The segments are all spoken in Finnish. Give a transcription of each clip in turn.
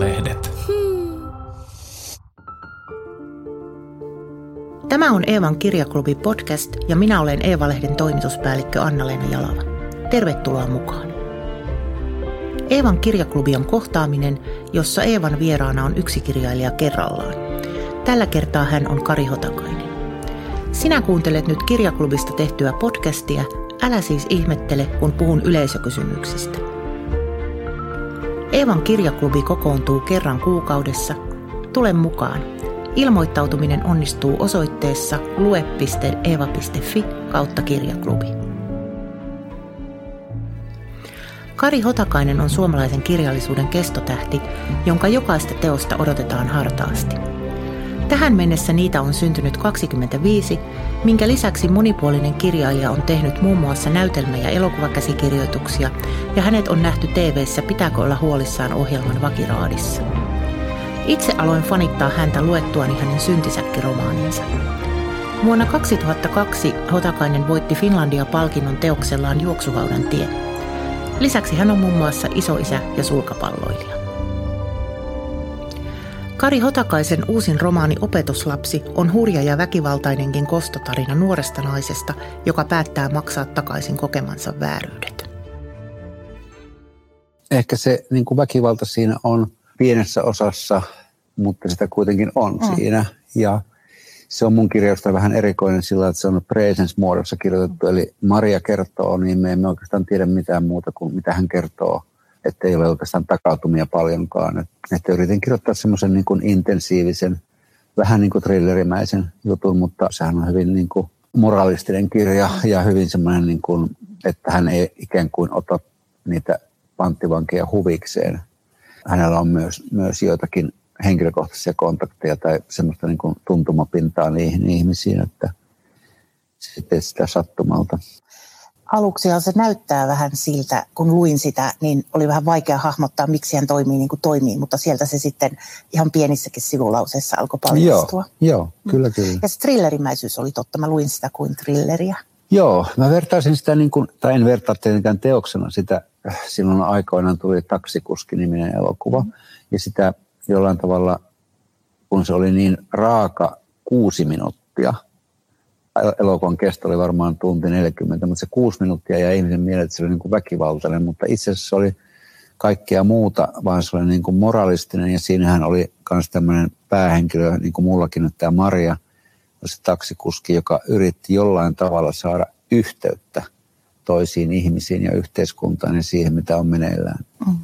Eeva-lehdet. Tämä on Eevan kirjaklubi podcast ja minä olen Eeva-lehden toimituspäällikkö Anna-Leena Jalava. Tervetuloa mukaan. Eevan kirjaklubi on kohtaaminen, jossa Eevan vieraana on yksi kirjailija kerrallaan. Tällä kertaa hän on Kari Hotakainen. Sinä kuuntelet nyt kirjaklubista tehtyä podcastia, älä siis ihmettele, kun puhun yleisökysymyksistä. Eevan kirjaklubi kokoontuu kerran kuukaudessa. Tule mukaan. Ilmoittautuminen onnistuu osoitteessa lue.eeva.fi kautta kirjaklubi. Kari Hotakainen on suomalaisen kirjallisuuden kestotähti, jonka jokaista teosta odotetaan hartaasti. Tähän mennessä niitä on syntynyt 25, minkä lisäksi monipuolinen kirjailija on tehnyt muun muassa näytelmä- ja elokuvakäsikirjoituksia, ja hänet on nähty tv Pitääkö olla huolissaan ohjelman vakiraadissa. Itse aloin fanittaa häntä luettuani hänen syntisäkkiromaaninsa. Vuonna 2002 Hotakainen voitti Finlandia-palkinnon teoksellaan Juoksuhaudan tie. Lisäksi hän on muun muassa isoisä ja sulkapalloilija. Kari Hotakaisen uusin romaani Opetuslapsi on hurja ja väkivaltainenkin kostotarina nuoresta naisesta, joka päättää maksaa takaisin kokemansa vääryydet. Ehkä se niin kuin väkivalta siinä on pienessä osassa, mutta sitä kuitenkin on mm. siinä. Ja se on mun kirjausta vähän erikoinen sillä, että se on presence-muodossa kirjoitettu. Eli Maria kertoo, niin me emme oikeastaan tiedä mitään muuta kuin mitä hän kertoo että ei ole oikeastaan takautumia paljonkaan. Et, että yritin kirjoittaa semmoisen niin kuin intensiivisen, vähän niin kuin thrillerimäisen jutun, mutta sehän on hyvin niin kuin moralistinen kirja ja hyvin semmoinen, niin kuin, että hän ei ikään kuin ota niitä panttivankeja huvikseen. Hänellä on myös, myös joitakin henkilökohtaisia kontakteja tai semmoista niin kuin tuntumapintaa niihin ihmisiin, että sitten sitä sattumalta aluksihan se näyttää vähän siltä, kun luin sitä, niin oli vähän vaikea hahmottaa, miksi hän toimii niin kuin toimii, mutta sieltä se sitten ihan pienissäkin sivulauseissa alkoi paljastua. Joo, joo kyllä mm. kyllä. Ja se thrillerimäisyys oli totta, mä luin sitä kuin thrilleriä. Joo, mä vertaisin sitä, niin kuin, tai en vertaa tietenkään teoksena sitä, silloin aikoinaan tuli Taksikuski-niminen elokuva, mm. ja sitä jollain tavalla, kun se oli niin raaka kuusi minuuttia – elokuvan kesto oli varmaan tunti 40, mutta se kuusi minuuttia ja ihmisen mieleen, että se oli niin kuin väkivaltainen, mutta itse asiassa se oli kaikkea muuta, vaan se oli niin kuin moralistinen ja siinähän oli myös tämmöinen päähenkilö, niin kuin mullakin, että tämä Maria, se taksikuski, joka yritti jollain tavalla saada yhteyttä toisiin ihmisiin ja yhteiskuntaan ja siihen, mitä on meneillään. Mm.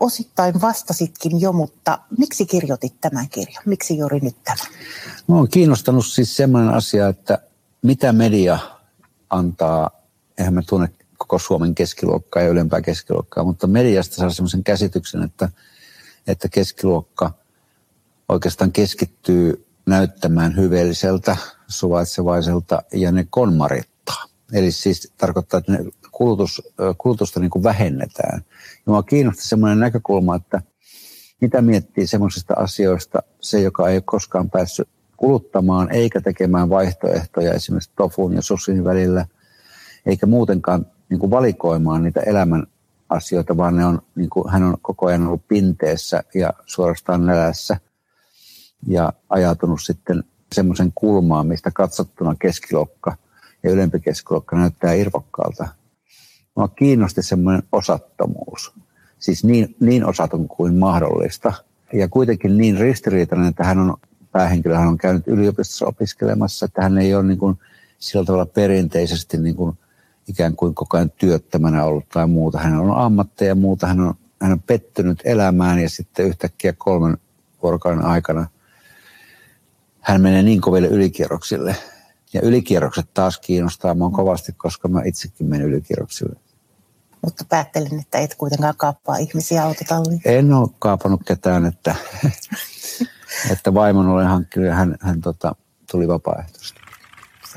Osittain vastasitkin jo, mutta miksi kirjoitit tämän kirjan? Miksi juuri nyt tämä? Mä on kiinnostanut siis semmoinen asia, että mitä media antaa, eihän mä tunne koko Suomen keskiluokkaa ja ylempää keskiluokkaa, mutta mediasta saa sellaisen käsityksen, että, että keskiluokka oikeastaan keskittyy näyttämään hyveelliseltä, suvaitsevaiselta ja ne konmarittaa. Eli siis tarkoittaa, että ne kulutus, kulutusta niin kuin vähennetään. Ja minua kiinnosti sellainen näkökulma, että mitä miettii semmoisista asioista se, joka ei ole koskaan päässyt kuluttamaan eikä tekemään vaihtoehtoja esimerkiksi tofun ja susin välillä, eikä muutenkaan niin kuin valikoimaan niitä elämän asioita, vaan ne on, niin kuin, hän on koko ajan ollut pinteessä ja suorastaan nälässä ja ajatunut sitten semmoisen kulmaan, mistä katsottuna keskiluokka ja ylempi keskiluokka näyttää irvokkaalta. Mua kiinnosti semmoinen osattomuus, siis niin, niin osaton kuin mahdollista ja kuitenkin niin ristiriitainen, että hän on päähenkilö hän on käynyt yliopistossa opiskelemassa, että hän ei ole niin kuin sillä tavalla perinteisesti niin kuin ikään kuin koko ajan työttömänä ollut tai muuta. Hän on ammatteja ja muuta. Hän on, hän on pettynyt elämään ja sitten yhtäkkiä kolmen vuorokauden aikana hän menee niin koville ylikierroksille. Ja ylikierrokset taas kiinnostaa minua kovasti, koska mä itsekin menen ylikierroksille. Mutta päättelin, että et kuitenkaan kaappaa ihmisiä autotalliin. En ole kaapannut ketään, että että vaimon olen hankkinut ja hän, hän tota, tuli vapaaehtoisesti.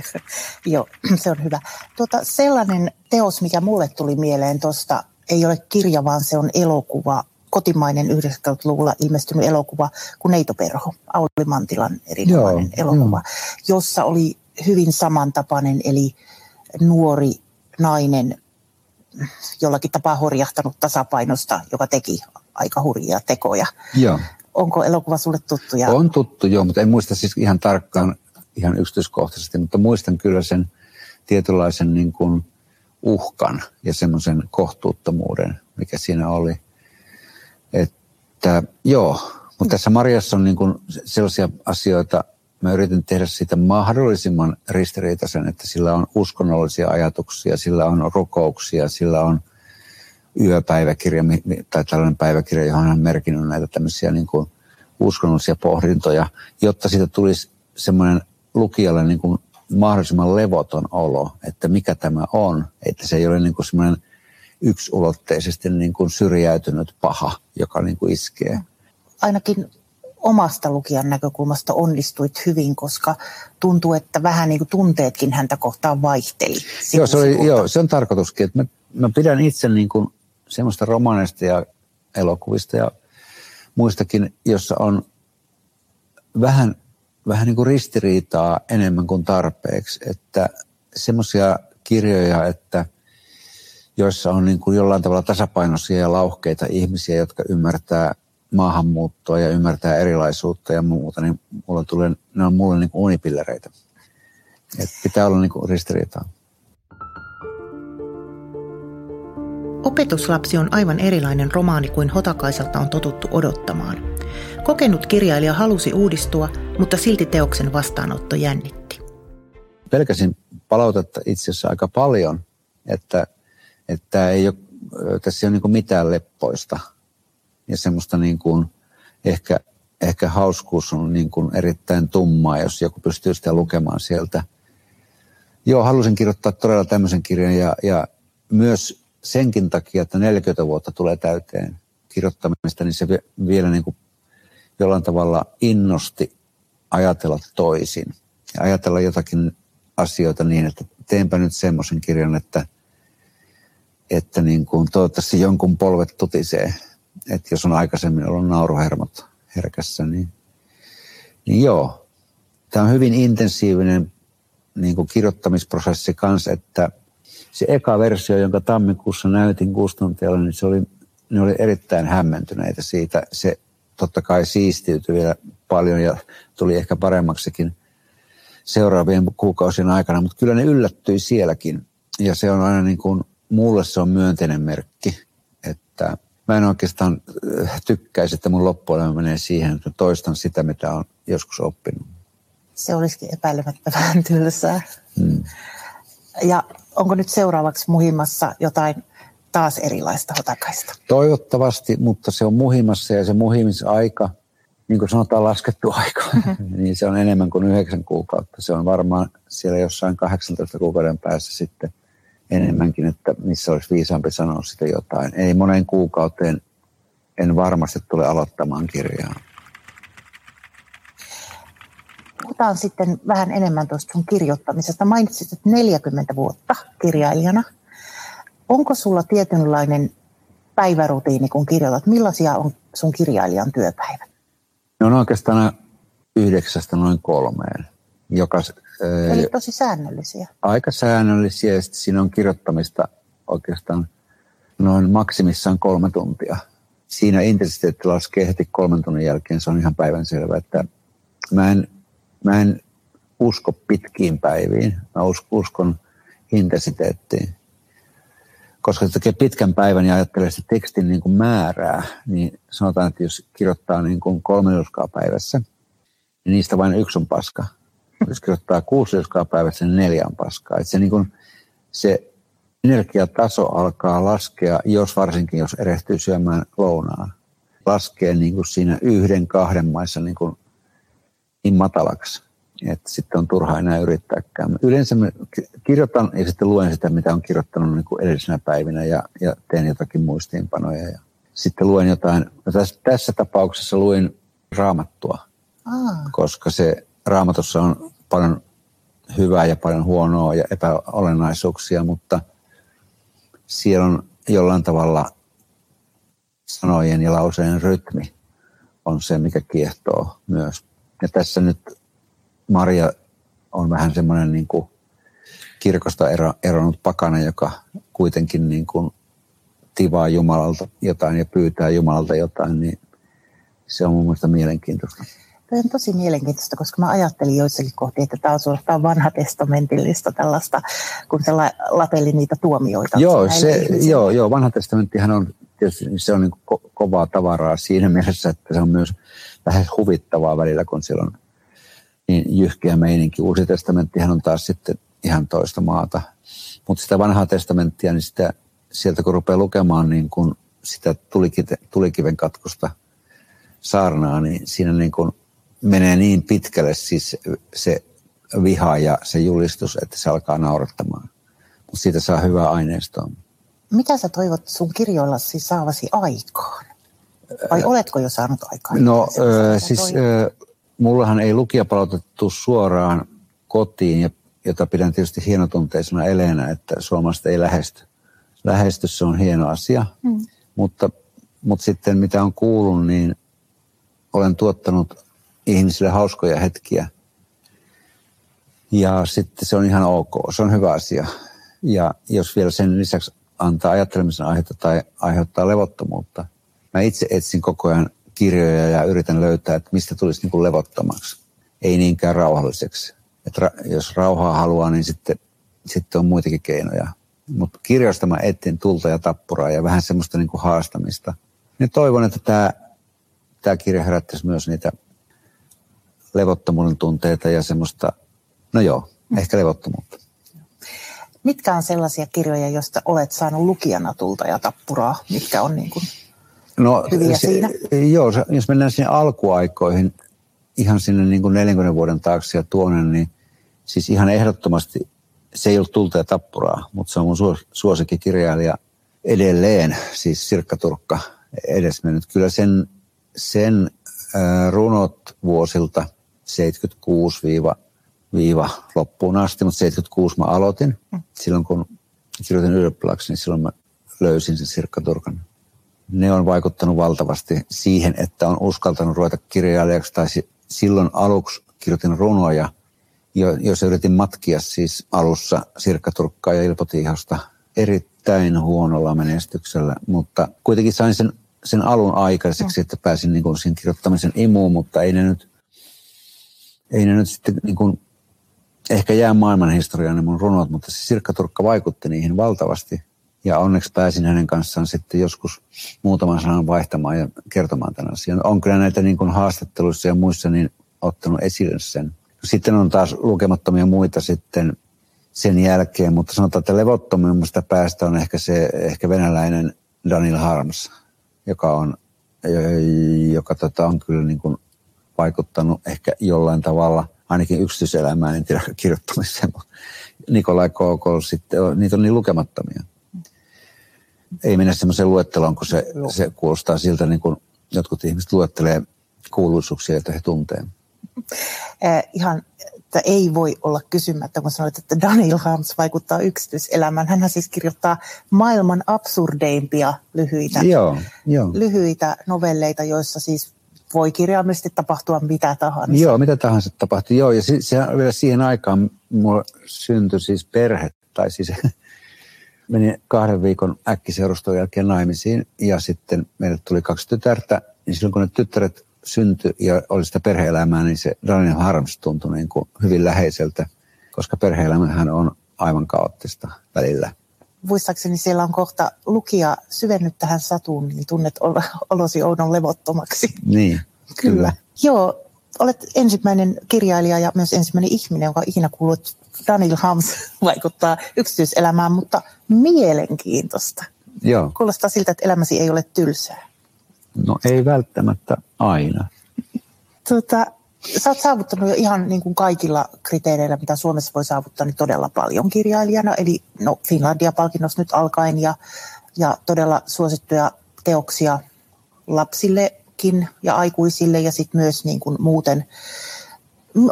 Joo, se on hyvä. Tuota, sellainen teos, mikä mulle tuli mieleen tuosta, ei ole kirja, vaan se on elokuva, kotimainen 90-luvulla ilmestynyt elokuva kuin Neitoperho, Auli Mantilan erinomainen Joo, elokuva, jo. jossa oli hyvin samantapainen, eli nuori nainen jollakin tapaa horjahtanut tasapainosta, joka teki aika hurjia tekoja. Joo. Onko elokuva sulle tuttu? Ja... On tuttu, joo, mutta en muista siis ihan tarkkaan, ihan yksityiskohtaisesti, mutta muistan kyllä sen tietynlaisen niin kuin uhkan ja semmoisen kohtuuttomuuden, mikä siinä oli. Että joo, mutta tässä Marjassa on niin kuin sellaisia asioita, mä yritän tehdä siitä mahdollisimman ristiriitaisen, että sillä on uskonnollisia ajatuksia, sillä on rukouksia, sillä on yöpäiväkirja tai tällainen päiväkirja, johon hän on merkinnyt näitä tämmöisiä niin kuin uskonnollisia pohdintoja, jotta siitä tulisi semmoinen lukijalle niin kuin mahdollisimman levoton olo, että mikä tämä on, että se ei ole niin kuin semmoinen yksulotteisesti niin kuin syrjäytynyt paha, joka niin kuin iskee. Ainakin omasta lukijan näkökulmasta onnistuit hyvin, koska tuntuu, että vähän niin kuin tunteetkin häntä kohtaan vaihteli. Joo se, oli, joo, se on tarkoituskin, että mä, mä pidän itse niin kuin semmoista romaneista ja elokuvista ja muistakin, jossa on vähän, vähän niin kuin ristiriitaa enemmän kuin tarpeeksi. Että semmoisia kirjoja, että joissa on niin kuin jollain tavalla tasapainoisia ja lauhkeita ihmisiä, jotka ymmärtää maahanmuuttoa ja ymmärtää erilaisuutta ja muuta, niin mulla tulee, ne on mulle niin kuin unipillereitä. Et pitää olla niin kuin ristiriitaa. Opetuslapsi on aivan erilainen romaani kuin Hotakaiselta on totuttu odottamaan. Kokenut kirjailija halusi uudistua, mutta silti teoksen vastaanotto jännitti. Pelkäsin palautetta itse asiassa aika paljon, että, että ei ole, tässä ei ole niin mitään leppoista. Ja semmoista niin kuin, ehkä, ehkä hauskuus on niin kuin erittäin tummaa, jos joku pystyy sitä lukemaan sieltä. Joo, halusin kirjoittaa todella tämmöisen kirjan ja, ja myös senkin takia, että 40 vuotta tulee täyteen kirjoittamista, niin se vielä niin kuin jollain tavalla innosti ajatella toisin. Ja ajatella jotakin asioita niin, että teenpä nyt semmoisen kirjan, että, että niin kuin toivottavasti jonkun polvet tutisee. Että jos on aikaisemmin ollut nauruhermot herkässä, niin, niin joo. Tämä on hyvin intensiivinen niin kuin kirjoittamisprosessi kanssa, että – se eka versio, jonka tammikuussa näytin kustantajalle, niin se oli, ne oli erittäin hämmentyneitä siitä. Se totta kai siistiytyi vielä paljon ja tuli ehkä paremmaksikin seuraavien kuukausien aikana, mutta kyllä ne yllättyi sielläkin. Ja se on aina niin kuin, mulle se on myönteinen merkki, että mä en oikeastaan äh, tykkäisi, että mun loppuelämä menee siihen, että toistan sitä, mitä on joskus oppinut. Se olisikin epäilemättä vähän tylsää. Hmm. Ja onko nyt seuraavaksi muhimassa jotain taas erilaista hotakaista? Toivottavasti, mutta se on muhimassa ja se muhimisaika, niin kuin sanotaan laskettu aika, mm-hmm. niin se on enemmän kuin yhdeksän kuukautta. Se on varmaan siellä jossain 18 kuukauden päässä sitten enemmänkin, että missä olisi viisaampi sanoa sitä jotain. Ei monen kuukauteen en varmasti tule aloittamaan kirjaa puhutaan sitten vähän enemmän tuosta sun kirjoittamisesta. Mainitsit, että 40 vuotta kirjailijana. Onko sulla tietynlainen päivärutiini, kun kirjoitat? Millaisia on sun kirjailijan työpäivät? Ne on oikeastaan yhdeksästä noin kolmeen. Joka, Eli tosi säännöllisiä. Aika säännöllisiä ja sitten siinä on kirjoittamista oikeastaan noin maksimissaan kolme tuntia. Siinä intensiteetti laskee heti kolmen tunnin jälkeen, se on ihan päivänselvä, että mä en Mä en usko pitkiin päiviin, mä uskon intensiteettiin. Koska se tekee pitkän päivän ja ajattelee sitä tekstin niin kuin määrää, niin sanotaan, että jos kirjoittaa niin kuin kolme liuskaa päivässä, niin niistä vain yksi on paska. Jos kirjoittaa kuusi liuskaa päivässä, niin neljä on paskaa. Että se, niin kuin, se energiataso alkaa laskea, jos varsinkin jos erehtyy syömään lounaan. Laskee niin kuin siinä yhden, kahden maissa niin kuin niin matalaksi, että sitten on turha enää yrittääkään. Yleensä kirjoitan ja sitten luen sitä, mitä on kirjoittanut niin kuin edellisenä päivinä ja, ja teen jotakin muistiinpanoja. Ja sitten luen jotain, no tässä, tässä tapauksessa luin raamattua, Aa. koska se raamatussa on paljon hyvää ja paljon huonoa ja epäolennaisuuksia, mutta siellä on jollain tavalla sanojen ja lauseen rytmi on se, mikä kiehtoo myös. Ja tässä nyt Maria on vähän semmoinen niin kuin kirkosta ero, eronnut pakana, joka kuitenkin niin kuin tivaa Jumalalta jotain ja pyytää Jumalalta jotain, niin se on mun mielestä mielenkiintoista. Tämä on tosi mielenkiintoista, koska mä ajattelin joissakin kohtia, että tämä on suorastaan vanha testamentillista tällaista, kun se lateli niitä tuomioita. Joo, se, joo, joo, vanha testamenttihan on tietysti se on niin ko- kovaa tavaraa siinä mielessä, että se on myös lähes huvittavaa välillä, kun siellä on niin jyhkeä meininki. Uusi testamenttihan on taas sitten ihan toista maata. Mutta sitä vanhaa testamenttia, niin sitä, sieltä kun rupeaa lukemaan niin kun sitä tulikiven katkosta saarnaa, niin siinä niin kun menee niin pitkälle siis se viha ja se julistus, että se alkaa naurattamaan. Mutta siitä saa hyvää aineistoa. Mitä sä toivot sun kirjoillasi saavasi aikaan? Vai oletko jo saanut aikaan? No ö, siis ö, mullahan ei lukija palautettu suoraan kotiin, ja, jota pidän tietysti hienotunteisena eleenä, että suomalaista ei lähesty. Lähesty se on hieno asia, mm. mutta, mutta sitten mitä on kuullut, niin olen tuottanut ihmisille hauskoja hetkiä. Ja sitten se on ihan ok, se on hyvä asia. Ja jos vielä sen lisäksi antaa ajattelemisen aihetta tai aiheuttaa levottomuutta. Mä itse etsin koko ajan kirjoja ja yritän löytää, että mistä tulisi niin kuin levottomaksi. Ei niinkään rauhalliseksi. Että ra- jos rauhaa haluaa, niin sitten, sitten on muitakin keinoja. Mutta kirjoista mä etsin tulta ja tappuraa ja vähän semmoista niin kuin haastamista. Ja toivon, että tämä, tämä kirja herättäisi myös niitä levottomuuden tunteita ja semmoista, no joo, ehkä levottomuutta. Mitkä on sellaisia kirjoja, joista olet saanut lukijana tulta ja tappuraa, mitkä on niin kuin no, hyviä se, siinä? Joo, jos mennään sinne alkuaikoihin, ihan sinne niin kuin 40 vuoden taakse ja tuonne, niin siis ihan ehdottomasti se ei ollut tulta ja tappuraa, mutta se on mun suosikkikirjailija edelleen, siis Sirkka Turkka edesmennyt. Kyllä sen, sen runot vuosilta 76 viiva loppuun asti, mutta 76 mä aloitin. Mm. Silloin kun kirjoitin ylioppilaaksi, niin silloin mä löysin sen Sirkka Turkan. Ne on vaikuttanut valtavasti siihen, että on uskaltanut ruveta kirjailijaksi tai silloin aluksi kirjoitin runoja, jos yritin matkia siis alussa Sirkka Turkkaa ja Ilpo Tiihosta erittäin huonolla menestyksellä, mutta kuitenkin sain sen, sen alun aikaiseksi, että pääsin niin kuin sen kirjoittamisen imuun, mutta ei ne nyt, ei ne nyt sitten niin kuin ehkä jää maailman historiaan ne mun runot, mutta se Sirkka Turkka vaikutti niihin valtavasti. Ja onneksi pääsin hänen kanssaan sitten joskus muutaman sanan vaihtamaan ja kertomaan tämän asian. On kyllä näitä niin kuin haastatteluissa ja muissa niin ottanut esille sen. Sitten on taas lukemattomia muita sitten sen jälkeen, mutta sanotaan, että levottomimmasta päästä on ehkä se ehkä venäläinen Daniel Harms, joka on, joka tota, on kyllä niin kuin vaikuttanut ehkä jollain tavalla – ainakin yksityiselämään, en tiedä kirjoittamiseen, Nikolai Kokol sitten, niitä on niin lukemattomia. Ei mennä semmoiseen luetteloon, kun se, se kuulostaa siltä, niin kuin jotkut ihmiset luettelee kuuluisuuksia, joita he tuntee. Eh, ihan, että ei voi olla kysymättä, kun sanoit, että Daniel Harms vaikuttaa yksityiselämään. Hän siis kirjoittaa maailman absurdeimpia lyhyitä, joo, joo. lyhyitä novelleita, joissa siis voi kirjaimellisesti tapahtua mitä tahansa. Joo, mitä tahansa tapahtuu. Joo, ja se, se vielä siihen aikaan mulla syntyi siis perhe, tai siis meni kahden viikon äkkiseuruston jälkeen naimisiin, ja sitten meille tuli kaksi tytärtä, niin silloin kun ne tyttäret syntyi ja oli sitä perhe-elämää, niin se Daniel Harms tuntui niin kuin hyvin läheiseltä, koska perhe-elämähän on aivan kaoottista välillä muistaakseni siellä on kohta lukija syvennyt tähän satuun, niin tunnet olosi oudon levottomaksi. Niin, kyllä. kyllä. Joo, olet ensimmäinen kirjailija ja myös ensimmäinen ihminen, joka ikinä kuullut Daniel Hams vaikuttaa yksityiselämään, mutta mielenkiintoista. Joo. Kuulostaa siltä, että elämäsi ei ole tylsää. No ei välttämättä aina. Tota, sä oot saavuttanut jo ihan niin kuin kaikilla kriteereillä, mitä Suomessa voi saavuttaa, niin todella paljon kirjailijana. Eli no, Finlandia-palkinnossa nyt alkaen ja, ja todella suosittuja teoksia lapsillekin ja aikuisille ja sitten myös niin kuin muuten.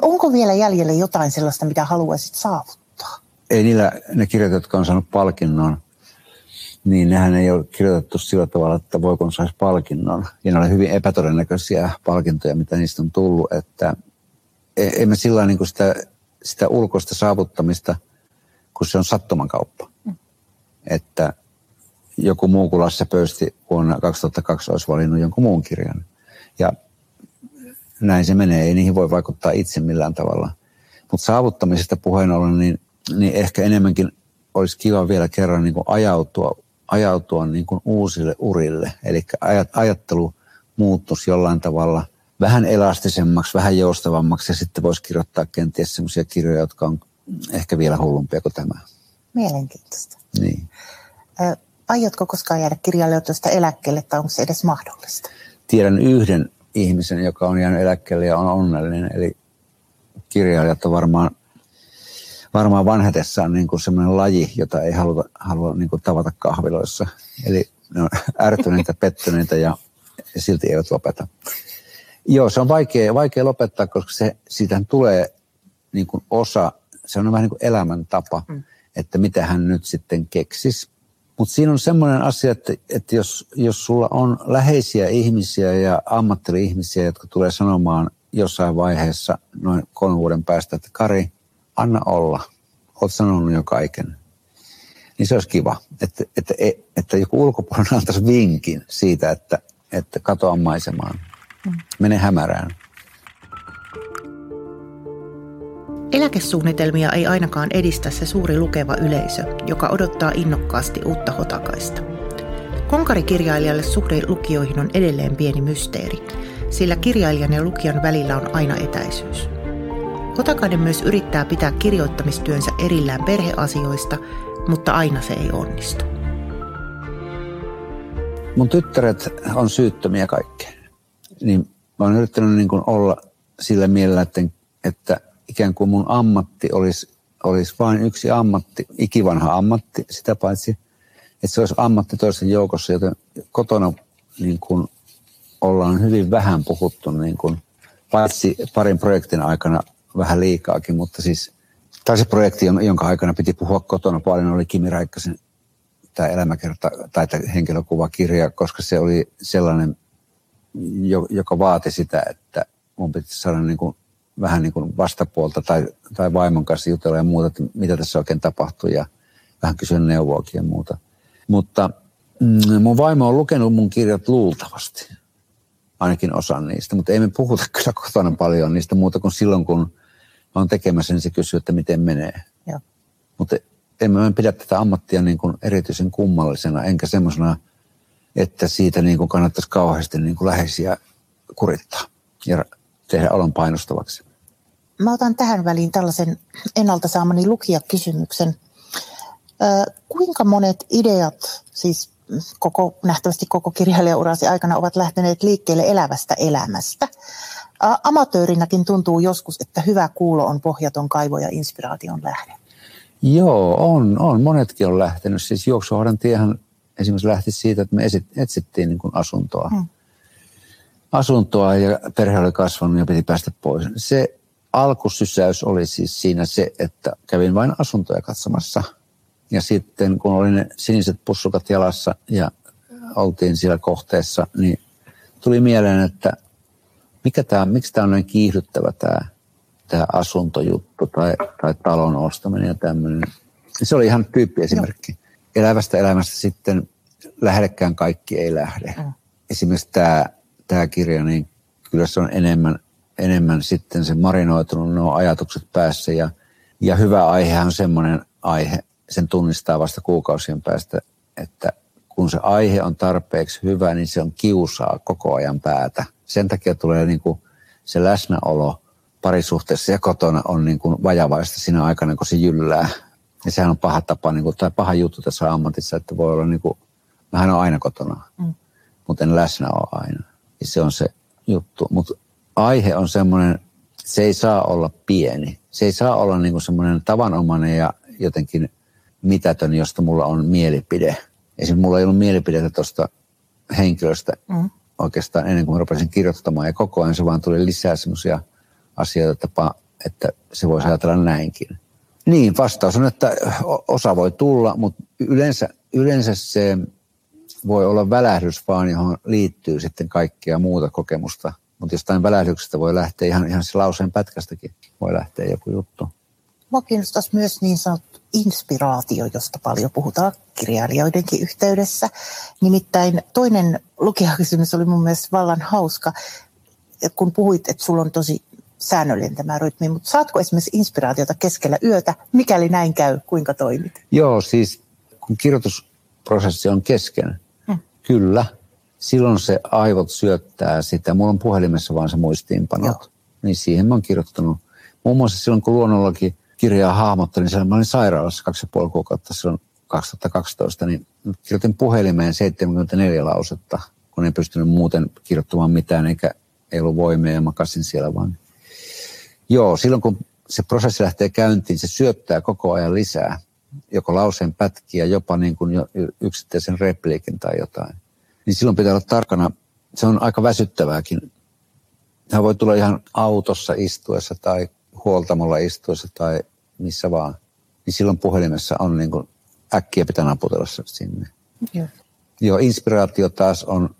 Onko vielä jäljellä jotain sellaista, mitä haluaisit saavuttaa? Ei niillä, ne kirjat, jotka on saanut palkinnon, niin nehän ei ole kirjoitettu sillä tavalla, että voiko saisi palkinnon. Ja ne oli hyvin epätodennäköisiä palkintoja, mitä niistä on tullut, että emme sillä niin sitä, sitä ulkoista saavuttamista, kun se on sattuman kauppa. Mm. Että joku muu kuin Lasse Pöysti vuonna 2002 olisi valinnut jonkun muun kirjan. Ja näin se menee, ei niihin voi vaikuttaa itse millään tavalla. Mutta saavuttamisesta puheen ollen, niin, niin ehkä enemmänkin olisi kiva vielä kerran niin kuin ajautua, ajautua niin kuin uusille urille. Eli ajattelu muuttuisi jollain tavalla vähän elastisemmaksi, vähän joustavammaksi ja sitten voisi kirjoittaa kenties sellaisia kirjoja, jotka on ehkä vielä hullumpia kuin tämä. Mielenkiintoista. Niin. Ö, aiotko koskaan jäädä kirjailijoista eläkkeelle tai onko se edes mahdollista? Tiedän yhden ihmisen, joka on jäänyt eläkkeelle ja on onnellinen. Eli kirjailijat on varmaan, varmaan vanhetessaan niin kuin sellainen laji, jota ei haluta, halua niin kuin tavata kahviloissa. Eli ne on ärtyneitä, pettyneitä ja, silti eivät lopeta. Joo, se on vaikea, vaikea lopettaa, koska se, siitä tulee niin kuin osa, se on vähän niin kuin elämäntapa, mm. että mitä hän nyt sitten keksisi. Mutta siinä on semmoinen asia, että, että jos, jos sulla on läheisiä ihmisiä ja ammattili-ihmisiä, jotka tulee sanomaan jossain vaiheessa noin kolmen vuoden päästä, että Kari, anna olla, oot sanonut jo kaiken. Niin se olisi kiva, että, että, että, että joku ulkopuolinen antaisi vinkin siitä, että, että katoa maisemaan, mm. mene hämärään. Eläkesuunnitelmia ei ainakaan edistä se suuri lukeva yleisö, joka odottaa innokkaasti uutta hotakaista. Konkarikirjailijalle suhde lukioihin on edelleen pieni mysteeri, sillä kirjailijan ja lukijan välillä on aina etäisyys. Hotakainen myös yrittää pitää kirjoittamistyönsä erillään perheasioista, mutta aina se ei onnistu. Mun tyttäret on syyttömiä kaikkeen. Niin mä oon yrittänyt niin olla sillä mielellä, että, että ikään kuin mun ammatti olisi, olisi vain yksi ammatti, ikivanha ammatti, sitä paitsi, että se olisi ammatti toisen joukossa, joten kotona niin kuin ollaan hyvin vähän puhuttu, niin kuin, paitsi parin projektin aikana vähän liikaakin, mutta siis tai se projekti, jonka aikana piti puhua kotona paljon, oli Kimi Räikkösen tämä elämäkerta tai tämä henkilökuvakirja, koska se oli sellainen, joka vaati sitä, että mun piti saada niin kuin vähän niin kuin vastapuolta tai, tai vaimon kanssa jutella ja muuta, että mitä tässä oikein tapahtuu ja vähän kysyä neuvoakin ja muuta. Mutta mm, mun vaimo on lukenut mun kirjat luultavasti, ainakin osan niistä, mutta ei me puhuta kyllä kotona paljon niistä muuta kuin silloin, kun on tekemässä, niin se kysyy, että miten menee. Joo. Mutta emme pidä tätä ammattia niin kuin erityisen kummallisena, enkä semmoisena, että siitä niin kuin kannattaisi kauheasti niin kuin läheisiä kurittaa ja tehdä olon painostavaksi. Mä otan tähän väliin tällaisen ennalta saamani lukijakysymyksen. kuinka monet ideat, siis koko, nähtävästi koko kirjailijaurasi aikana, ovat lähteneet liikkeelle elävästä elämästä? Amatöörinäkin tuntuu joskus, että hyvä kuulo on pohjaton kaivo ja inspiraation lähde. Joo, on, on. Monetkin on lähtenyt. Siis juoksuhaudan tiehän esimerkiksi lähti siitä, että me etsittiin niin kuin asuntoa. Hmm asuntoa ja perhe oli kasvanut ja piti päästä pois. Se alkusysäys oli siis siinä se, että kävin vain asuntoja katsomassa. Ja sitten kun oli ne siniset pussukat jalassa ja oltiin siellä kohteessa, niin tuli mieleen, että mikä tää, miksi tämä on näin kiihdyttävä tämä, tämä asuntojuttu tai, tai talon ostaminen ja tämmöinen. Se oli ihan tyyppiesimerkki. Joo. Elävästä elämästä sitten lähellekään kaikki ei lähde. Mm. Esimerkiksi tämä tämä kirja, niin kyllä se on enemmän, enemmän sitten se marinoitunut nuo ajatukset päässä. Ja, ja hyvä aihe on semmoinen aihe, sen tunnistaa vasta kuukausien päästä, että kun se aihe on tarpeeksi hyvä, niin se on kiusaa koko ajan päätä. Sen takia tulee niin kuin se läsnäolo parisuhteessa ja kotona on niin kuin vajavaista siinä aikana, kun se jyllää. Ja sehän on paha tapa, niin kuin, tai paha juttu tässä ammatissa, että voi olla niin kuin, mähän on aina kotona, mm. mutta en läsnä ole aina se on se juttu. Mutta aihe on semmoinen, se ei saa olla pieni. Se ei saa olla niinku semmoinen tavanomainen ja jotenkin mitätön, josta mulla on mielipide. Esimerkiksi mulla ei ollut mielipidettä tuosta henkilöstä mm. oikeastaan ennen kuin mä rupesin kirjoittamaan. Ja koko ajan se vaan tuli lisää semmoisia asioita, että se voisi ajatella näinkin. Niin, vastaus on, että osa voi tulla, mutta yleensä, yleensä se voi olla välähdys vaan, johon liittyy sitten kaikkea muuta kokemusta. Mutta jostain välähdyksestä voi lähteä ihan, ihan se lauseen pätkästäkin voi lähteä joku juttu. Mua kiinnostaisi myös niin sanottu inspiraatio, josta paljon puhutaan kirjailijoidenkin yhteydessä. Nimittäin toinen lukijakysymys oli mun mielestä vallan hauska, kun puhuit, että sulla on tosi säännöllinen tämä rytmi, mutta saatko esimerkiksi inspiraatiota keskellä yötä, mikäli näin käy, kuinka toimit? Joo, siis kun kirjoitusprosessi on kesken, hmm. kyllä, silloin se aivot syöttää sitä. Mulla on puhelimessa vaan se muistiinpanot, Joo. niin siihen mä oon kirjoittanut. Muun muassa silloin, kun luonnollakin kirjaa hahmottelin, niin mä olin sairaalassa kaksi ja puoli kuukautta silloin 2012, niin kirjoitin puhelimeen 74 lausetta, kun en pystynyt muuten kirjoittamaan mitään, eikä ei ollut voimia ja makasin siellä vaan. Joo, silloin kun se prosessi lähtee käyntiin, se syöttää koko ajan lisää, joko lauseen pätkiä, jopa niin kuin yksittäisen repliikin tai jotain. Niin silloin pitää olla tarkana, se on aika väsyttävääkin. Tämä voi tulla ihan autossa istuessa tai huoltamolla istuessa tai missä vaan. Niin silloin puhelimessa on niin kuin äkkiä pitää naputella sinne. Joo. Joo, inspiraatio taas on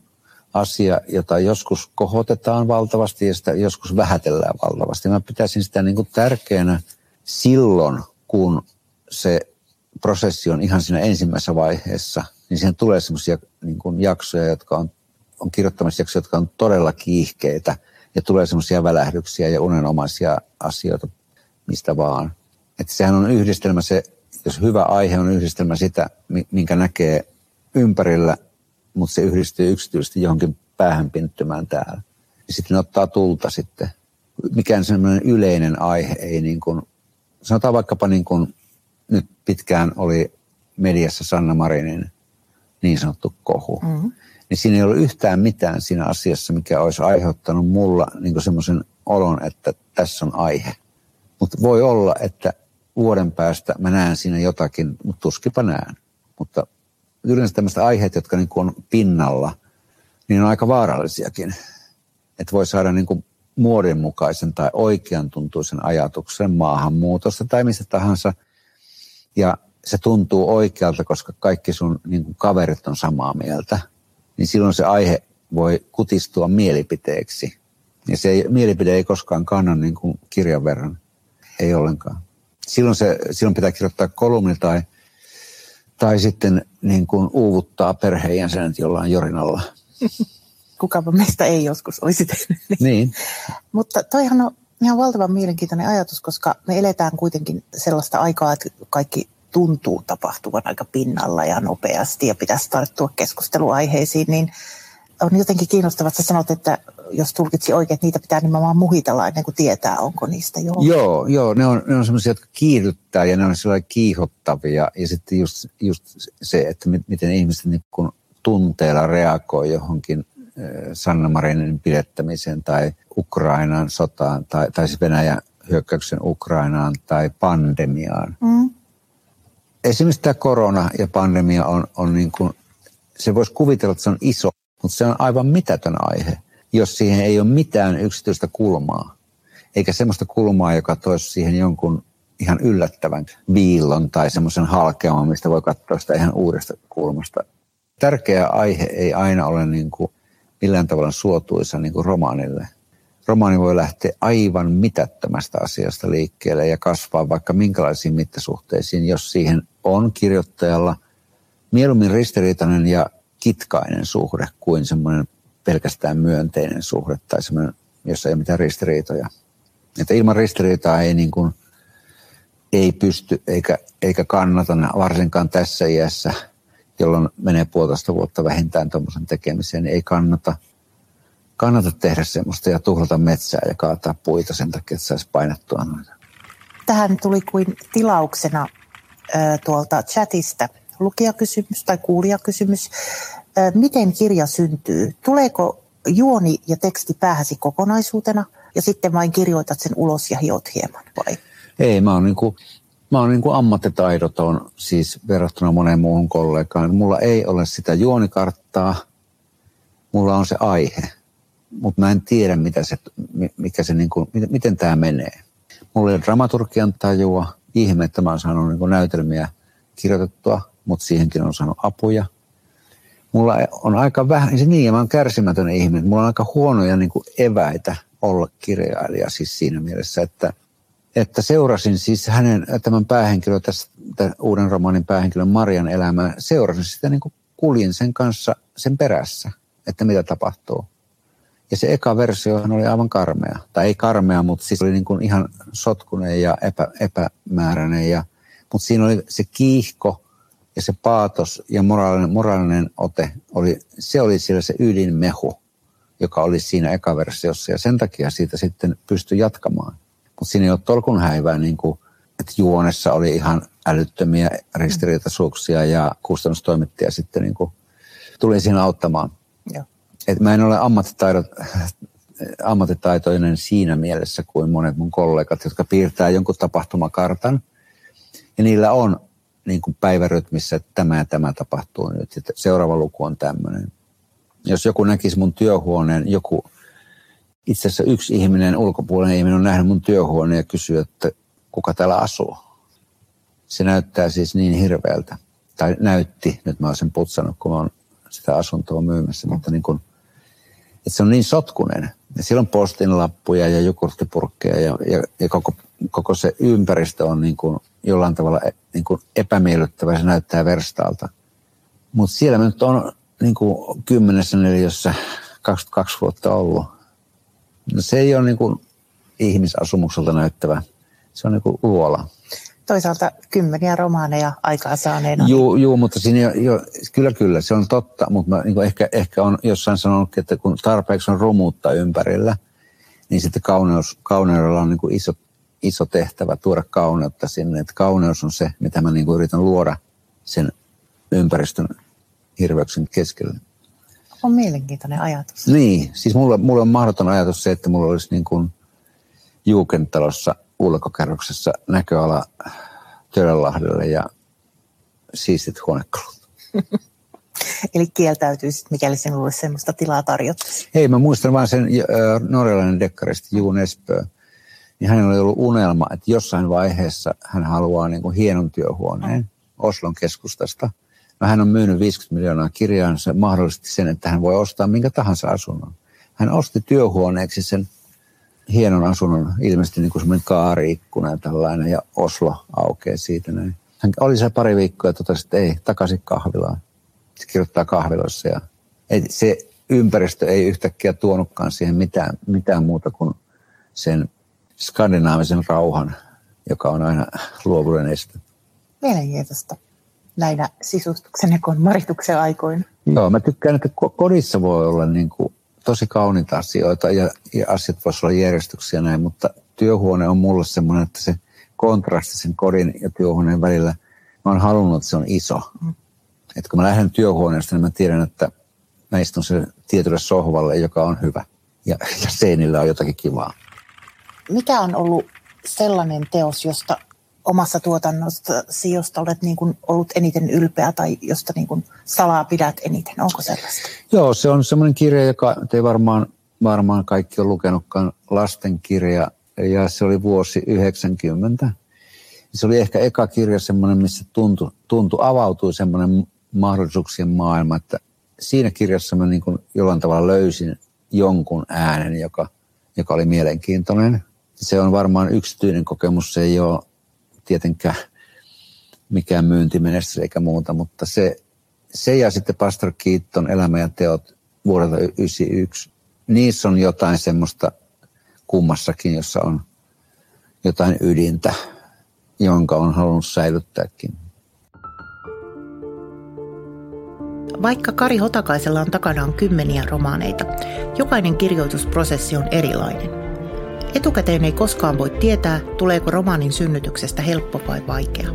asia, jota joskus kohotetaan valtavasti ja sitä joskus vähätellään valtavasti. Mä pitäisin sitä niin kuin tärkeänä silloin, kun se prosessi on ihan siinä ensimmäisessä vaiheessa, niin siihen tulee semmoisia niin jaksoja, jotka on, on kirjoittamassa jaksoja, jotka on todella kiihkeitä ja tulee semmoisia välähdyksiä ja unenomaisia asioita, mistä vaan. Että sehän on yhdistelmä se, jos hyvä aihe on yhdistelmä sitä, minkä näkee ympärillä mutta se yhdistyy yksityisesti johonkin päähän pinttymään täällä. Ja sitten ottaa tulta sitten. Mikään semmoinen yleinen aihe ei niin kuin, sanotaan vaikkapa niin kuin nyt pitkään oli mediassa Sanna Marinin niin sanottu kohu. Mm-hmm. Niin siinä ei ollut yhtään mitään siinä asiassa, mikä olisi aiheuttanut mulla niin semmoisen olon, että tässä on aihe. Mutta voi olla, että vuoden päästä mä näen siinä jotakin, mutta tuskipa näen. Mutta yleensä tämmöiset aiheet, jotka niin on pinnalla, niin on aika vaarallisiakin. Että voi saada niin kuin muodinmukaisen tai oikean tuntuisen ajatuksen maahanmuutosta tai mistä tahansa. Ja se tuntuu oikealta, koska kaikki sun niin kuin kaverit on samaa mieltä. Niin silloin se aihe voi kutistua mielipiteeksi. Ja se ei, mielipide ei koskaan kanna niin kuin kirjan verran. Ei ollenkaan. Silloin, se, silloin pitää kirjoittaa kolumni tai tai sitten niin kuin uuvuttaa perheenjäsenet jollain jorinalla. Kukapa meistä ei joskus olisi tehnyt niin. niin. Mutta toihan on ihan valtavan mielenkiintoinen ajatus, koska me eletään kuitenkin sellaista aikaa, että kaikki tuntuu tapahtuvan aika pinnalla ja nopeasti ja pitäisi tarttua keskusteluaiheisiin, niin on jotenkin kiinnostavaa, että sanot, että jos tulkitsi oikein, että niitä pitää nimenomaan muhitella ennen kuin tietää, onko niistä jo. Joo, joo ne on, ne on sellaisia, jotka kiihdyttää ja ne on sellaisia kiihottavia. Ja sitten just, just se, että miten ihmiset niin kun tunteella reagoi johonkin Sanna Marinin pidettämiseen tai Ukrainan sotaan tai, tai siis Venäjän hyökkäyksen Ukrainaan tai pandemiaan. Mm. Esimerkiksi tämä korona ja pandemia on, on niin kuin, se voisi kuvitella, että se on iso, mutta se on aivan mitätön aihe jos siihen ei ole mitään yksityistä kulmaa, eikä semmoista kulmaa, joka toisi siihen jonkun ihan yllättävän viillon tai semmoisen halkeaman, mistä voi katsoa sitä ihan uudesta kulmasta. Tärkeä aihe ei aina ole niin kuin millään tavalla suotuisa niin kuin romaanille. Romaani voi lähteä aivan mitättömästä asiasta liikkeelle ja kasvaa vaikka minkälaisiin mittasuhteisiin, jos siihen on kirjoittajalla mieluummin ristiriitainen ja kitkainen suhde kuin semmoinen pelkästään myönteinen suhde tai semmoinen, jossa ei ole mitään ristiriitoja. Että ilman ristiriitaa ei, niin kuin, ei pysty eikä, eikä kannata, varsinkaan tässä iässä, jolloin menee puolitoista vuotta vähintään tuommoisen tekemiseen, niin ei kannata, kannata tehdä semmoista ja tuhlata metsää ja kaataa puita sen takia, että saisi painettua noita. Tähän tuli kuin tilauksena tuolta chatista lukijakysymys tai kuulijakysymys miten kirja syntyy? Tuleeko juoni ja teksti päähäsi kokonaisuutena ja sitten vain kirjoitat sen ulos ja hiot hieman vai? Ei, mä oon niin kuin, mä oon niin kuin ammattitaidoton siis verrattuna moneen muuhun kollegaan. Mulla ei ole sitä juonikarttaa, mulla on se aihe, mutta mä en tiedä, mitä se, mikä se niin kuin, miten, miten tämä menee. Mulla ei ole dramaturgian tajua, ihme, että mä oon saanut niin näytelmiä kirjoitettua, mutta siihenkin on saanut apuja mulla on aika vähän, se niin, mä oon kärsimätön ihminen, mulla on aika huonoja niin eväitä olla kirjailija siis siinä mielessä, että, että seurasin siis hänen, tämän päähenkilön, tämän uuden romaanin päähenkilön Marian elämää, seurasin sitä niin kuin kuljin sen kanssa sen perässä, että mitä tapahtuu. Ja se eka versio oli aivan karmea. Tai ei karmea, mutta siis oli niin kuin ihan sotkunen ja epä, epämääräinen. Ja, mutta siinä oli se kiihko ja se paatos ja moraalinen, moraalinen ote, oli, se oli siellä se ydinmehu, joka oli siinä eka versiossa. Ja sen takia siitä sitten pystyi jatkamaan. Mutta siinä ei ole tolkun häivää, niin kuin, että juonessa oli ihan älyttömiä ristiriitaisuuksia ja kustannustoimittaja sitten niin kuin tuli siinä auttamaan. Et mä en ole ammattitaitoinen siinä mielessä kuin monet mun kollegat, jotka piirtää jonkun tapahtumakartan. Ja niillä on niin kuin päivärytmissä, että tämä ja tämä tapahtuu nyt. Että seuraava luku on tämmöinen. Jos joku näkisi mun työhuoneen, joku itse asiassa yksi ihminen, ulkopuolinen ihminen on nähnyt mun työhuoneen ja kysyy, että kuka täällä asuu. Se näyttää siis niin hirveältä. Tai näytti, nyt mä olen sen putsannut, kun mä oon sitä asuntoa myymässä, mutta niin kuin, että se on niin sotkunen. Ja siellä on postinlappuja ja jogurttipurkkeja ja, ja, ja koko, koko, se ympäristö on niin kuin jollain tavalla e, niin kuin epämiellyttävä, se näyttää verstaalta. Mutta siellä mä nyt on niin kuin kymmenessä neljössä 22 vuotta ollut. No se ei ole niin kuin ihmisasumukselta näyttävä, se on niin kuin luola toisaalta kymmeniä romaaneja aikaa saaneena. Joo, joo mutta siinä jo, jo, kyllä kyllä, se on totta, mutta mä niin ehkä, ehkä on jossain sanonut, että kun tarpeeksi on romuutta ympärillä, niin sitten kauneus, kauneudella on niin iso, iso tehtävä tuoda kauneutta sinne. Että kauneus on se, mitä mä niin yritän luoda sen ympäristön hirveyksen keskelle. On mielenkiintoinen ajatus. Niin, siis mulla, mulla on mahdoton ajatus se, että mulla olisi niin kuin Juukentalossa ulkokerroksessa näköala Törönlahdelle ja siistit huonekalut. Eli kieltäytyisit, mikäli sinulle sellaista tilaa tarjottaisiin? Ei, mä muistan vain sen norjalainen dekkaristi Juun Espö. Niin hänellä oli ollut unelma, että jossain vaiheessa hän haluaa niin kuin hienon työhuoneen mm. Oslon keskustasta. No, hän on myynyt 50 miljoonaa kirjaa, se mahdollisti sen, että hän voi ostaa minkä tahansa asunnon. Hän osti työhuoneeksi sen hienon asunnon, ilmeisesti niin kuin semmoinen kaariikkuna ja tällainen, ja Oslo aukeaa siitä näin. Hän oli siellä pari viikkoa ja totesi, että ei, takaisin kahvilaan. Se kirjoittaa kahviloissa ja ei, se ympäristö ei yhtäkkiä tuonutkaan siihen mitään, mitään muuta kuin sen skandinaavisen rauhan, joka on aina luovuuden este. Mielenkiintoista näinä sisustuksen ja marituksen aikoina. Joo, mä tykkään, että kodissa voi olla niin kuin tosi kauniita asioita ja, ja asiat voisi olla järjestyksiä näin, mutta työhuone on mulle semmoinen, että se kontrasti sen kodin ja työhuoneen välillä, mä oon halunnut, että se on iso. Mm. Että kun mä lähden työhuoneesta, niin mä tiedän, että mä istun sen tietylle sohvalle, joka on hyvä. Ja, ja seinillä on jotakin kivaa. Mikä on ollut sellainen teos, josta omassa tuotannossa, josta olet niin kuin ollut eniten ylpeä tai josta niin kuin salaa pidät eniten? Onko sellaista? Joo, se on semmoinen kirja, joka te varmaan, varmaan kaikki on lukenutkaan lastenkirja ja se oli vuosi 90. Se oli ehkä eka kirja semmoinen, missä tuntui, tuntui avautui semmoinen mahdollisuuksien maailma, että siinä kirjassa mä niin kuin jollain tavalla löysin jonkun äänen, joka, joka oli mielenkiintoinen. Se on varmaan yksityinen kokemus, se ei ole tietenkään mikään myyntimenestys eikä muuta, mutta se, se ja sitten Pastor Kiitton Elämä ja teot vuodelta 1991, niissä on jotain semmoista kummassakin, jossa on jotain ydintä, jonka on halunnut säilyttääkin. Vaikka Kari Hotakaisella on takanaan kymmeniä romaaneita, jokainen kirjoitusprosessi on erilainen. Etukäteen ei koskaan voi tietää, tuleeko romaanin synnytyksestä helppo vai vaikea.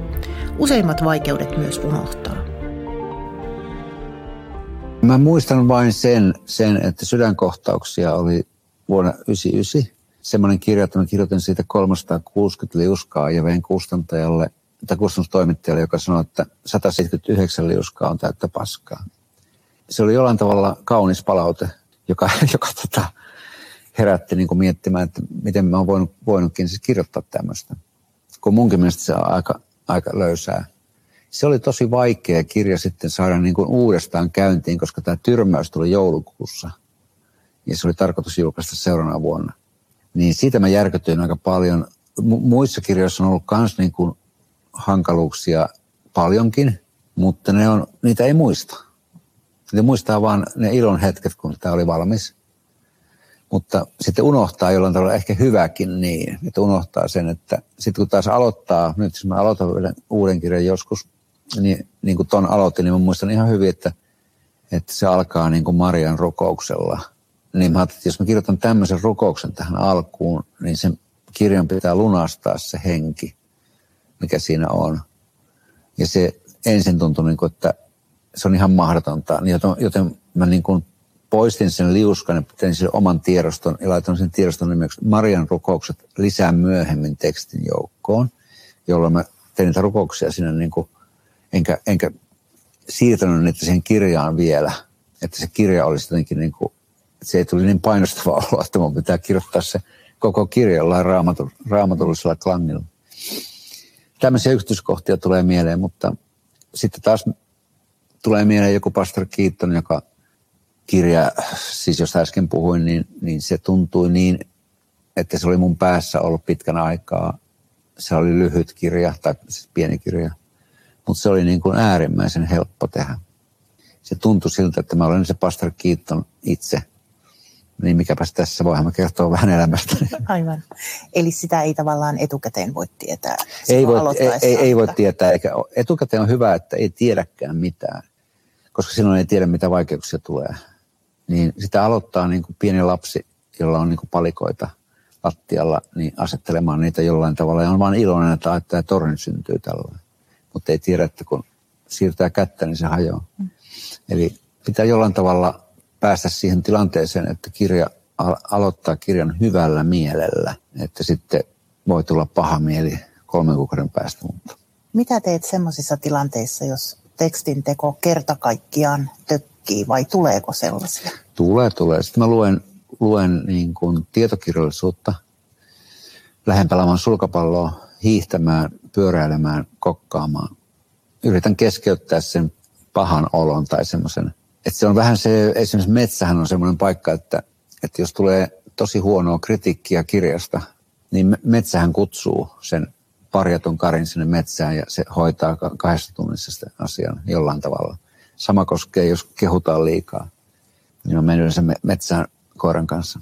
Useimmat vaikeudet myös unohtaa. Mä muistan vain sen, sen että sydänkohtauksia oli vuonna 1999. Semmoinen kirja, että mä kirjoitin siitä 360 liuskaa ja vein kustantajalle tai kustannustoimittajalle, joka sanoi, että 179 liuskaa on täyttä paskaa. Se oli jollain tavalla kaunis palaute, joka, joka tota, herätti niin kuin miettimään, että miten mä oon voinut, voinutkin siis kirjoittaa tämmöistä. Kun munkin mielestä se on aika, aika löysää. Se oli tosi vaikea kirja sitten saada niin kuin uudestaan käyntiin, koska tämä tyrmäys tuli joulukuussa. Ja se oli tarkoitus julkaista seuraavana vuonna. Niin siitä mä järkytyin aika paljon muissa kirjoissa on ollut myös niin kuin hankaluuksia paljonkin, mutta ne on, niitä ei muista. Ne muistaa vaan ne ilon hetket, kun tämä oli valmis. Mutta sitten unohtaa jollain tavalla ehkä hyväkin niin, että unohtaa sen, että sitten kun taas aloittaa, nyt jos mä aloitan uuden kirjan joskus, niin, niin kuin ton aloitin, niin mä muistan ihan hyvin, että, että se alkaa niin kuin Marian rukouksella. Niin mä ajattelin, että jos mä kirjoitan tämmöisen rukouksen tähän alkuun, niin sen kirjan pitää lunastaa se henki, mikä siinä on. Ja se ensin tuntui, niin kuin, että se on ihan mahdotonta, joten, joten mä niin kuin poistin sen liuskan ja tein sen oman tiedoston ja laitoin sen tiedoston nimeksi Marian rukoukset lisää myöhemmin tekstin joukkoon, jolloin mä tein niitä rukouksia sinne niin kuin, enkä, enkä siirtänyt niitä siihen kirjaan vielä, että se kirja olisi jotenkin niin kuin, se ei tuli niin painostava olo, että mun pitää kirjoittaa se koko kirja jollain raamatullisella klangilla. Tämmöisiä yksityiskohtia tulee mieleen, mutta sitten taas tulee mieleen joku pastor Kiitton, joka kirja, siis jos äsken puhuin, niin, niin se tuntui niin, että se oli mun päässä ollut pitkän aikaa. Se oli lyhyt kirja, tai siis pieni kirja, mutta se oli niin kuin äärimmäisen helppo tehdä. Se tuntui siltä, että mä olen se pastor Kiitton itse. Niin mikäpäs tässä voihan mä kertoa vähän elämästä. Aivan. Eli sitä ei tavallaan etukäteen voi tietää. Ei voi, ei, ei, ei voi tietää. Eikä, etukäteen on hyvä, että ei tiedäkään mitään, koska silloin ei tiedä, mitä vaikeuksia tulee niin sitä aloittaa niin kuin pieni lapsi, jolla on niin kuin palikoita lattialla, niin asettelemaan niitä jollain tavalla. Ja on vain iloinen, että tämä torni syntyy tällä. Mutta ei tiedä, että kun siirtää kättä, niin se hajoaa. Mm. Eli pitää jollain tavalla päästä siihen tilanteeseen, että kirja aloittaa kirjan hyvällä mielellä, että sitten voi tulla paha mieli kolmen kuukauden päästä. Mutta. Mitä teet semmoisissa tilanteissa, jos tekstin teko kerta kaikkiaan tökkii vai tuleeko sellaisia? Tulee, tulee. Sitten mä luen, luen niin kuin tietokirjallisuutta, lähden pelaamaan sulkapalloa, hiihtämään, pyöräilemään, kokkaamaan. Yritän keskeyttää sen pahan olon tai semmoisen. Että se on vähän se, esimerkiksi metsähän on semmoinen paikka, että, että jos tulee tosi huonoa kritiikkiä kirjasta, niin metsähän kutsuu sen parjatun karin sinne metsään ja se hoitaa kahdesta tunnissa sitä asian jollain tavalla. Sama koskee, jos kehutaan liikaa. Niin on mennyt sen metsään koiran kanssa.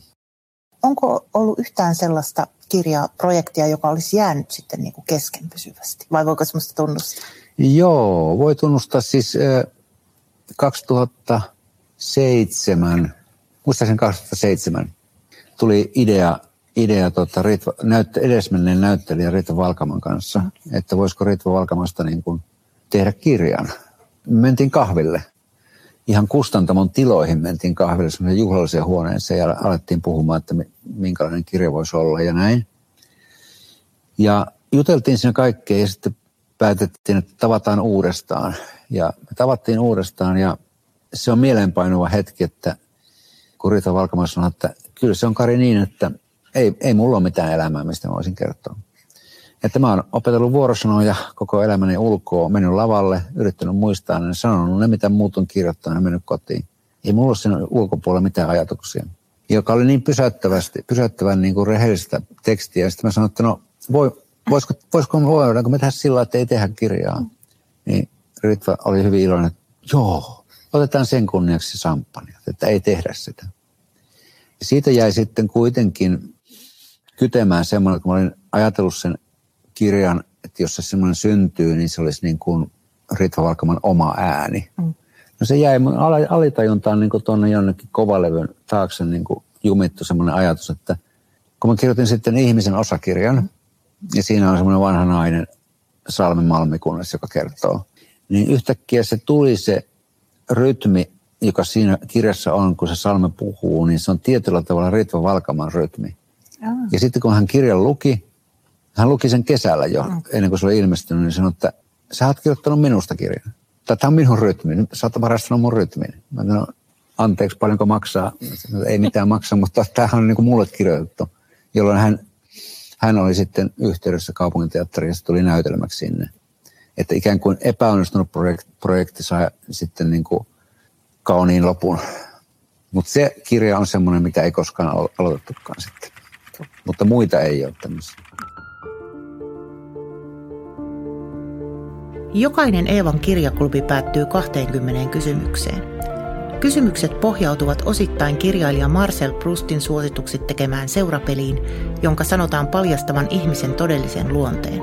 Onko ollut yhtään sellaista kirjaa, projektia, joka olisi jäänyt sitten niin kuin kesken pysyvästi? Vai voiko sellaista tunnustaa? Joo, voi tunnustaa siis 2007, muistaakseni 2007, tuli idea idea tota, Ritva, näyttä, edesmenneen näyttelijä Ritva Valkaman kanssa, että voisiko Ritva Valkamasta niin kuin tehdä kirjan. Me mentiin kahville. Ihan kustantamon tiloihin mentiin kahville semmoisen juhlalliseen huoneeseen ja alettiin puhumaan, että minkälainen kirja voisi olla ja näin. Ja juteltiin siinä kaikkea ja sitten päätettiin, että tavataan uudestaan. Ja me tavattiin uudestaan ja se on mieleenpainuva hetki, että kun Rita Valkama sanoi, että kyllä se on Kari niin, että ei, ei mulla ole mitään elämää, mistä mä voisin kertoa. Että mä oon opetellut vuorosanoja koko elämäni ulkoa, mennyt lavalle, yrittänyt muistaa ne, sanonut ne, mitä muut on kirjoittanut ja mennyt kotiin. Ei mulla ole siinä ulkopuolella mitään ajatuksia. Joka oli niin pysäyttävästi, pysäyttävän niin kuin rehellistä tekstiä. Sitten mä sanoin, että no voi, voisiko, voisiko voidaanko me tehdä sillä että ei tehdä kirjaa. Niin Ritva oli hyvin iloinen, että joo, otetaan sen kunniaksi sampania, että ei tehdä sitä. Ja siitä jäi sitten kuitenkin kytemään semmoinen, kun mä olin ajatellut sen kirjan, että jos se semmoinen syntyy, niin se olisi niin kuin Ritva Valkaman oma ääni. Mm. No se jäi mun alitajuntaan niin tuonne jonnekin kovalevyn taakse niin kuin jumittu semmoinen ajatus, että kun mä kirjoitin sitten ihmisen osakirjan, mm. ja siinä on semmoinen vanha nainen Salmen Malmikunnes, joka kertoo, niin yhtäkkiä se tuli se rytmi, joka siinä kirjassa on, kun se Salme puhuu, niin se on tietyllä tavalla Ritva Valkaman rytmi. Ja sitten kun hän kirjan luki, hän luki sen kesällä jo, mm. ennen kuin se oli ilmestynyt, niin sanoi, että sä oot kirjoittanut minusta kirjan. Tämä on minun rytmi, nyt sä oot varastanut mun rytmin. Mä sanoin, anteeksi, paljonko maksaa? Sanoin, ei mitään maksa, mutta tämähän on niin kuin mulle kirjoitettu. Jolloin hän, hän oli sitten yhteydessä kaupunginteatteriin ja se tuli näytelmäksi sinne. Että ikään kuin epäonnistunut projekti, projekti sai sitten niin kuin kauniin lopun. Mutta se kirja on semmoinen, mitä ei koskaan aloitettukaan sitten. Mutta muita ei ole tämmöisiä. Jokainen Eevan kirjaklubi päättyy 20 kysymykseen. Kysymykset pohjautuvat osittain kirjailija Marcel Proustin suositukset tekemään seurapeliin, jonka sanotaan paljastavan ihmisen todellisen luonteen.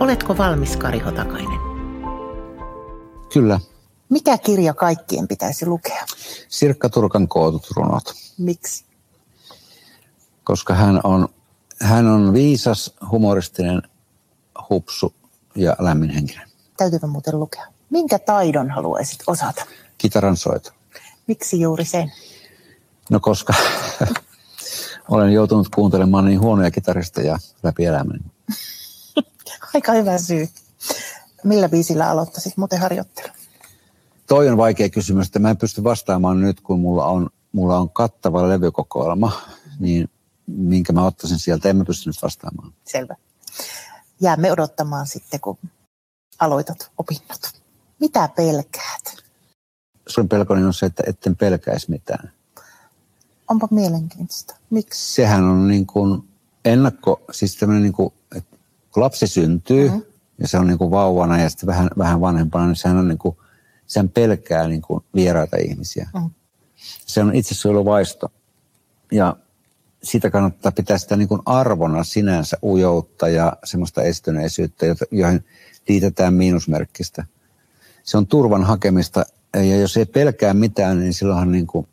Oletko valmis, Kari Hotakainen? Kyllä. Mikä kirja kaikkien pitäisi lukea? Sirkka Turkan kootut runot. Miksi? Koska hän on, hän on viisas, humoristinen, hupsu ja lämminhenkinen. Täytyypä muuten lukea. Minkä taidon haluaisit osata? Kitaran soito. Miksi juuri sen? No koska olen joutunut kuuntelemaan niin huonoja kitaristeja läpi elämäni. Aika hyvä syy. Millä biisillä aloittaisit muuten harjoittelu? Toi on vaikea kysymys, että mä en pysty vastaamaan nyt, kun mulla on, mulla on kattava levykokoelma, niin minkä mä ottaisin sieltä, en mä pystynyt vastaamaan. Selvä. Jäämme odottamaan sitten, kun aloitat opinnot. Mitä pelkäät? Suurin pelkoni on se, että etten pelkäisi mitään. Onpa mielenkiintoista. Miksi? Sehän on niin kuin ennakko, siis tämmöinen niin kuin, että kun lapsi syntyy mm-hmm. ja se on niin kuin vauvana ja sitten vähän, vähän vanhempana, niin sehän on niin kuin, sehän pelkää niin kuin vieraita ihmisiä. Mm-hmm. Se on itsesuojeluvaisto. Ja siitä kannattaa pitää sitä niin kuin arvona sinänsä ujoutta ja semmoista estyneisyyttä, joihin liitetään miinusmerkkistä. Se on turvan hakemista ja jos ei pelkää mitään, niin silloinhan niin kuin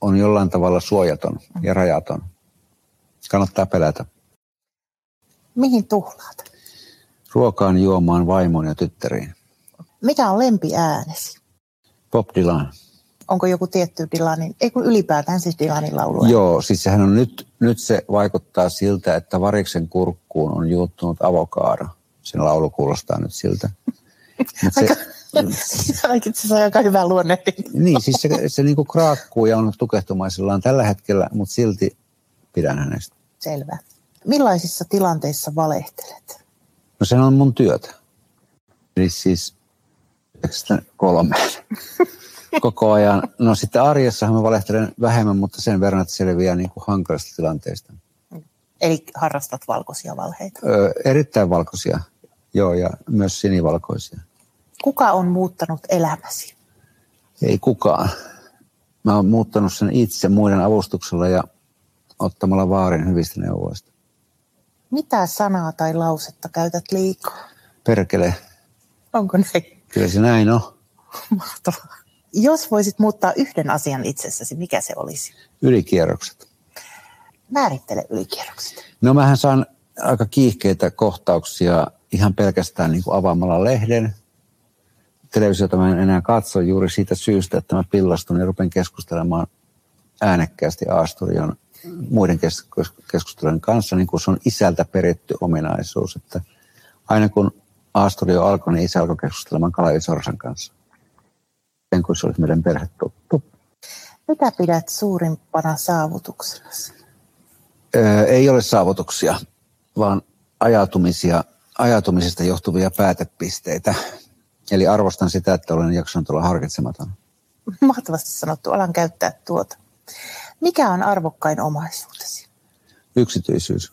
on jollain tavalla suojaton ja rajaton. Kannattaa pelätä. Mihin tuhlaat? Ruokaan, juomaan, vaimoon ja tyttäriin. Mikä on lempiäänesi? Bob Dylan. Onko joku tietty Dylanin, ei kun ylipäätään siis Dylanin laulu? Joo, siis sehän on nyt, nyt se vaikuttaa siltä, että variksen kurkkuun on juuttunut avokaado. Sen laulu kuulostaa nyt siltä. Mut se, Aika, se on aika hyvä luonnehdinta. Niin, siis se, se niin kuin kraakkuu ja on tukehtumaisellaan tällä hetkellä, mutta silti pidän hänestä. Selvä. Millaisissa tilanteissa valehtelet? No se on mun työtä. Eli siis kolme koko ajan. No sitten arjessahan mä valehtelen vähemmän, mutta sen verran, että selviää niin kuin hankalista tilanteista. Eli harrastat valkoisia valheita? Öö, erittäin valkoisia, joo, ja myös sinivalkoisia. Kuka on muuttanut elämäsi? Ei kukaan. Mä oon muuttanut sen itse muiden avustuksella ja ottamalla vaarin hyvistä neuvoista. Mitä sanaa tai lausetta käytät liikaa? Perkele. Onko näin? Kyllä se näin on. Mahtavaa. Jos voisit muuttaa yhden asian itsessäsi, mikä se olisi? Ylikierrokset. Määrittele ylikierrokset. No mähän saan aika kiihkeitä kohtauksia ihan pelkästään niin kuin avaamalla lehden. Televisiota mä en enää katso juuri siitä syystä, että mä pillastun ja rupen keskustelemaan äänekkäästi Aasturion muiden keskustelujen kanssa, niin kuin se on isältä peritty ominaisuus. Että aina kun Aasturio alkoi, niin isä alkoi keskustelemaan Kalavi Sorsan kanssa. Sen kuin se olisi meidän perhetuttu. Mitä pidät suurimpana saavutuksena? Öö, ei ole saavutuksia, vaan ajatumisia, ajatumisesta johtuvia päätepisteitä. Eli arvostan sitä, että olen jaksanut olla harkitsematon. Mahtavasti sanottu, alan käyttää tuota. Mikä on arvokkain omaisuutesi? Yksityisyys.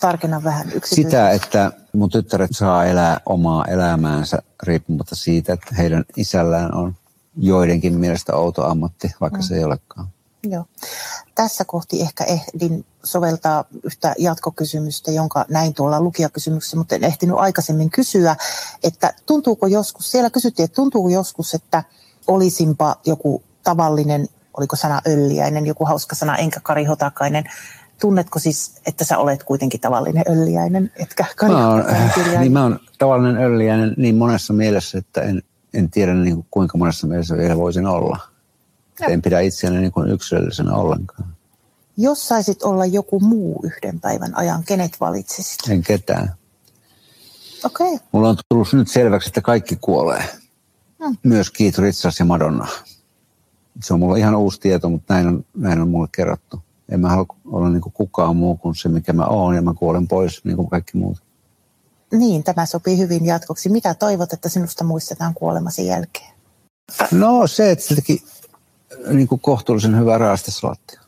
Tarkenna vähän yksityisyys. Sitä, että mun tyttäret saa elää omaa elämäänsä riippumatta siitä, että heidän isällään on joidenkin mielestä outo ammatti, vaikka mm. se ei olekaan. Joo. Tässä kohti ehkä ehdin soveltaa yhtä jatkokysymystä, jonka näin tuolla lukijakysymyksessä, mutta en ehtinyt aikaisemmin kysyä, että tuntuuko joskus, siellä kysyttiin, että tuntuuko joskus, että olisinpa joku tavallinen, oliko sana ölliäinen, joku hauska sana, enkä Kari Hotakainen, tunnetko siis, että sä olet kuitenkin tavallinen ölliäinen, etkä Kari mä oon, niin mä oon tavallinen ölliäinen niin monessa mielessä, että en, en tiedä niin kuin, kuinka monessa mielessä vielä voisin olla. En pidä itseäni niin kuin yksilöllisenä ollenkaan. Jos saisit olla joku muu yhden päivän ajan, kenet valitsisit? En ketään. Okei. Okay. Mulla on tullut nyt selväksi, että kaikki kuolee. Hmm. Myös Keith Richards ja Madonna. Se on mulla ihan uusi tieto, mutta näin on, näin on mulle kerrottu. En mä halua olla niin kuin kukaan muu kuin se, mikä mä oon, ja mä kuolen pois niin kuin kaikki muut. Niin, tämä sopii hyvin jatkoksi. Mitä toivot, että sinusta muistetaan kuolemasi jälkeen? No se, että se teki niin kuin kohtuullisen hyvää raastesalattia.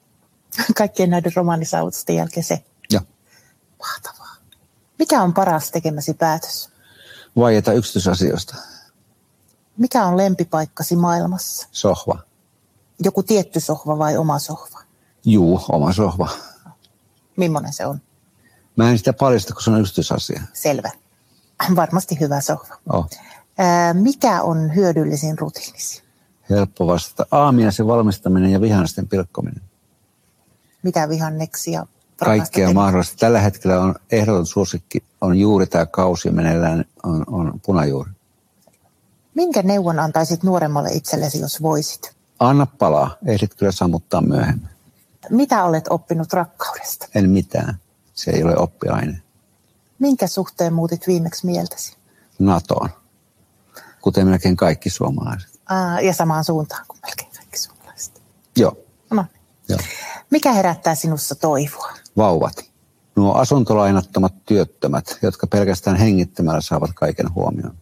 Kaikkien näiden romaanisaavutusten jälkeen se? Joo. Mahtavaa. Mikä on paras tekemäsi päätös? vaieta yksityisasioista. Mikä on lempipaikkasi maailmassa? Sohva. Joku tietty sohva vai oma sohva? Juu, oma sohva. Millainen se on? Mä en sitä paljasta, kun se on yksityisasia. Selvä. Varmasti hyvä sohva. Oh. Ää, mikä on hyödyllisin rutiinisi? Helppo vastata. Aamiaisen valmistaminen ja vihannesten pilkkominen. Mitä vihanneksia Kaikkea rakastat? mahdollista. Tällä hetkellä on ehdoton suosikki, on juuri tämä kausi meneillään, on, on punajuuri. Minkä neuvon antaisit nuoremmalle itsellesi, jos voisit? Anna palaa, ehdit kyllä sammuttaa myöhemmin. Mitä olet oppinut rakkaudesta? En mitään, se ei ole oppiaine. Minkä suhteen muutit viimeksi mieltäsi? NATOon, kuten melkein kaikki suomalaiset. Aa, ja samaan suuntaan kuin melkein kaikki suomalaiset. Joo, No. joo. Mikä herättää sinussa toivoa? Vauvat. Nuo asuntolainattomat työttömät, jotka pelkästään hengittämällä saavat kaiken huomioon.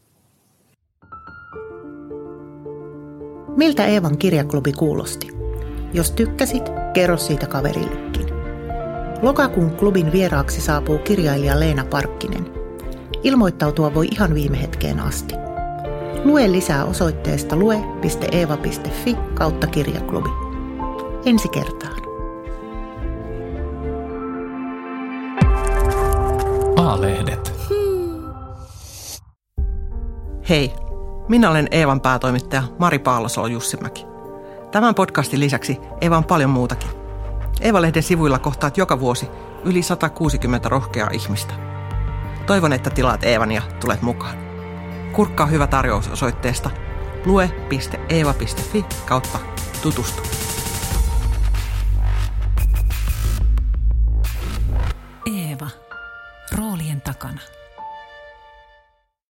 Miltä Eevan kirjaklubi kuulosti? Jos tykkäsit, kerro siitä kaverillekin. Lokakuun klubin vieraaksi saapuu kirjailija Leena Parkkinen. Ilmoittautua voi ihan viime hetkeen asti. Lue lisää osoitteesta lue.eeva.fi kautta kirjaklubi. Ensi kertaan. A-lehdet. Hei, minä olen Eevan päätoimittaja Mari Paalosolo Jussimäki. Tämän podcastin lisäksi Eeva on paljon muutakin. Eeva-lehden sivuilla kohtaat joka vuosi yli 160 rohkeaa ihmistä. Toivon, että tilaat Eevan ja tulet mukaan. Kurkkaa hyvä tarjous osoitteesta lue.eeva.fi kautta tutustu. Eeva. Roolien takana.